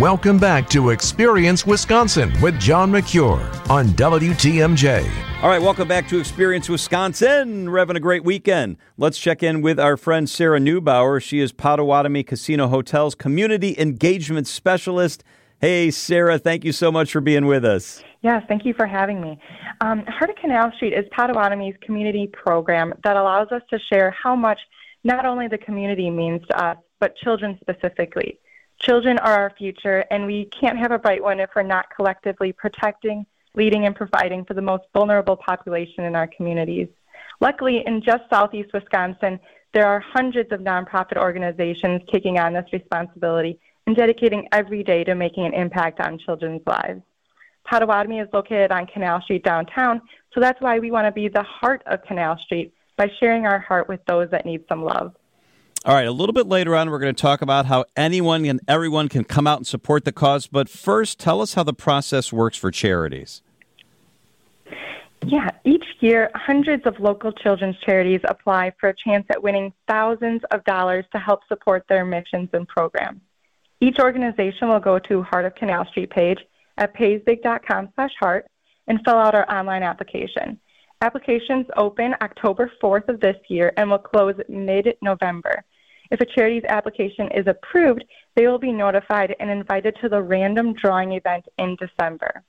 Welcome back to Experience Wisconsin with John Mercure on WTMJ. All right, welcome back to Experience Wisconsin. We're having a great weekend. Let's check in with our friend Sarah Neubauer. She is Potawatomi Casino Hotel's Community Engagement Specialist. Hey, Sarah, thank you so much for being with us. Yes, thank you for having me. Um, Heart of Canal Street is Potawatomi's community program that allows us to share how much not only the community means to us, but children specifically. Children are our future, and we can't have a bright one if we're not collectively protecting, leading, and providing for the most vulnerable population in our communities. Luckily, in just southeast Wisconsin, there are hundreds of nonprofit organizations taking on this responsibility and dedicating every day to making an impact on children's lives. Potawatomi is located on Canal Street downtown, so that's why we want to be the heart of Canal Street by sharing our heart with those that need some love. All right, a little bit later on, we're going to talk about how anyone and everyone can come out and support the cause. But first, tell us how the process works for charities. Yeah, each year, hundreds of local children's charities apply for a chance at winning thousands of dollars to help support their missions and programs. Each organization will go to Heart of Canal Street page at paysbig.com slash heart and fill out our online application. Applications open October 4th of this year and will close mid-November. If a charity's application is approved, they will be notified and invited to the random drawing event in December.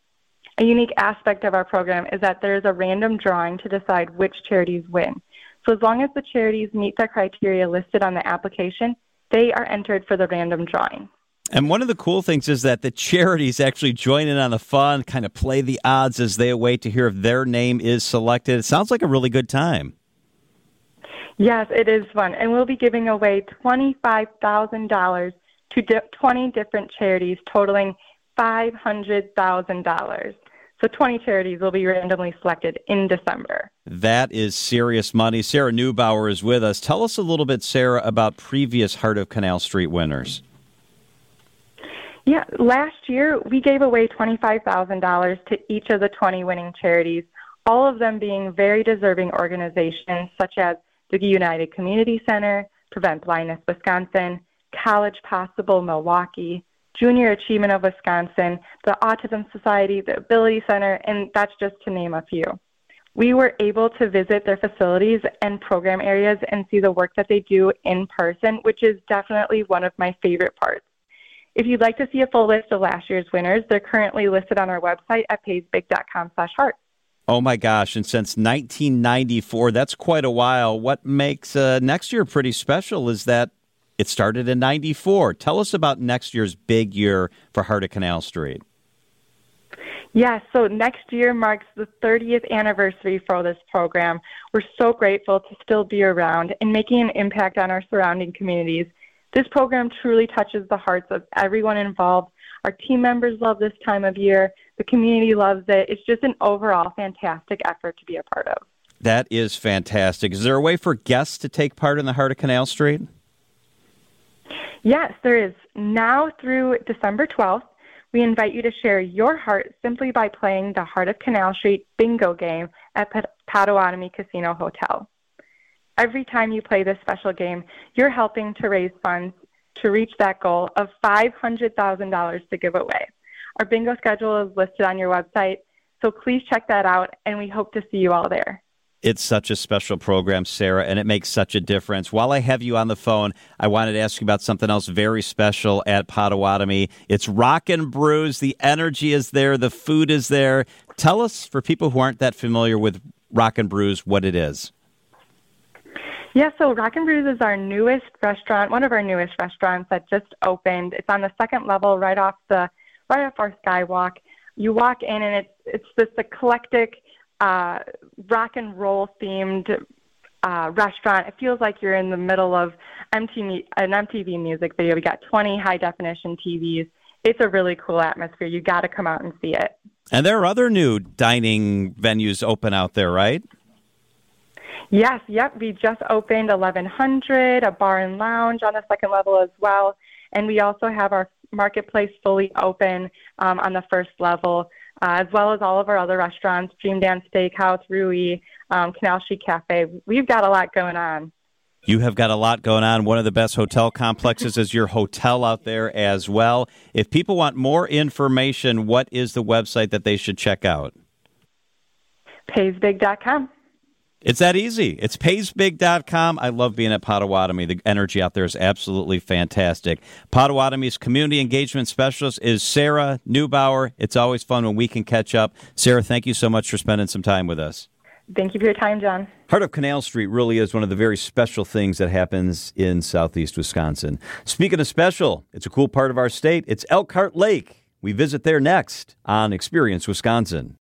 A unique aspect of our program is that there is a random drawing to decide which charities win. So as long as the charities meet the criteria listed on the application, they are entered for the random drawing. And one of the cool things is that the charities actually join in on the fun, kind of play the odds as they await to hear if their name is selected. It sounds like a really good time. Yes, it is fun. And we'll be giving away $25,000 to di- 20 different charities, totaling $500,000. So 20 charities will be randomly selected in December. That is serious money. Sarah Neubauer is with us. Tell us a little bit, Sarah, about previous Heart of Canal Street winners. Yeah, last year we gave away $25,000 to each of the 20 winning charities, all of them being very deserving organizations such as the United Community Center, Prevent Blindness Wisconsin, College Possible Milwaukee, Junior Achievement of Wisconsin, the Autism Society, the Ability Center, and that's just to name a few. We were able to visit their facilities and program areas and see the work that they do in person, which is definitely one of my favorite parts. If you'd like to see a full list of last year's winners, they're currently listed on our website at paysbig.com slash heart. Oh my gosh, and since 1994, that's quite a while. What makes uh, next year pretty special is that it started in 94. Tell us about next year's big year for Heart of Canal Street. Yes, so next year marks the 30th anniversary for this program. We're so grateful to still be around and making an impact on our surrounding communities this program truly touches the hearts of everyone involved. Our team members love this time of year. The community loves it. It's just an overall fantastic effort to be a part of. That is fantastic. Is there a way for guests to take part in the Heart of Canal Street? Yes, there is. Now through December 12th, we invite you to share your heart simply by playing the Heart of Canal Street bingo game at Potawatomi Casino Hotel. Every time you play this special game, you're helping to raise funds to reach that goal of $500,000 to give away. Our bingo schedule is listed on your website, so please check that out, and we hope to see you all there. It's such a special program, Sarah, and it makes such a difference. While I have you on the phone, I wanted to ask you about something else very special at Potawatomi. It's Rock and Brews. The energy is there, the food is there. Tell us, for people who aren't that familiar with Rock and Brews, what it is. Yeah, so Rock and Brews is our newest restaurant, one of our newest restaurants that just opened. It's on the second level, right off the right off our skywalk. You walk in, and it's it's this eclectic uh, rock and roll themed uh, restaurant. It feels like you're in the middle of MTV, an MTV music video. We got 20 high definition TVs. It's a really cool atmosphere. You got to come out and see it. And there are other new dining venues open out there, right? Yes, yep. We just opened 1100, a bar and lounge on the second level as well. And we also have our marketplace fully open um, on the first level, uh, as well as all of our other restaurants, Dream Dance Steakhouse, RuYi, um, Canal Street Cafe. We've got a lot going on. You have got a lot going on. One of the best hotel complexes is your hotel out there as well. If people want more information, what is the website that they should check out? Paysbig.com. It's that easy. It's paysbig.com. I love being at Potawatomi. The energy out there is absolutely fantastic. Potawatomi's community engagement specialist is Sarah Neubauer. It's always fun when we can catch up. Sarah, thank you so much for spending some time with us. Thank you for your time, John. Heart of Canal Street really is one of the very special things that happens in southeast Wisconsin. Speaking of special, it's a cool part of our state. It's Elkhart Lake. We visit there next on Experience Wisconsin.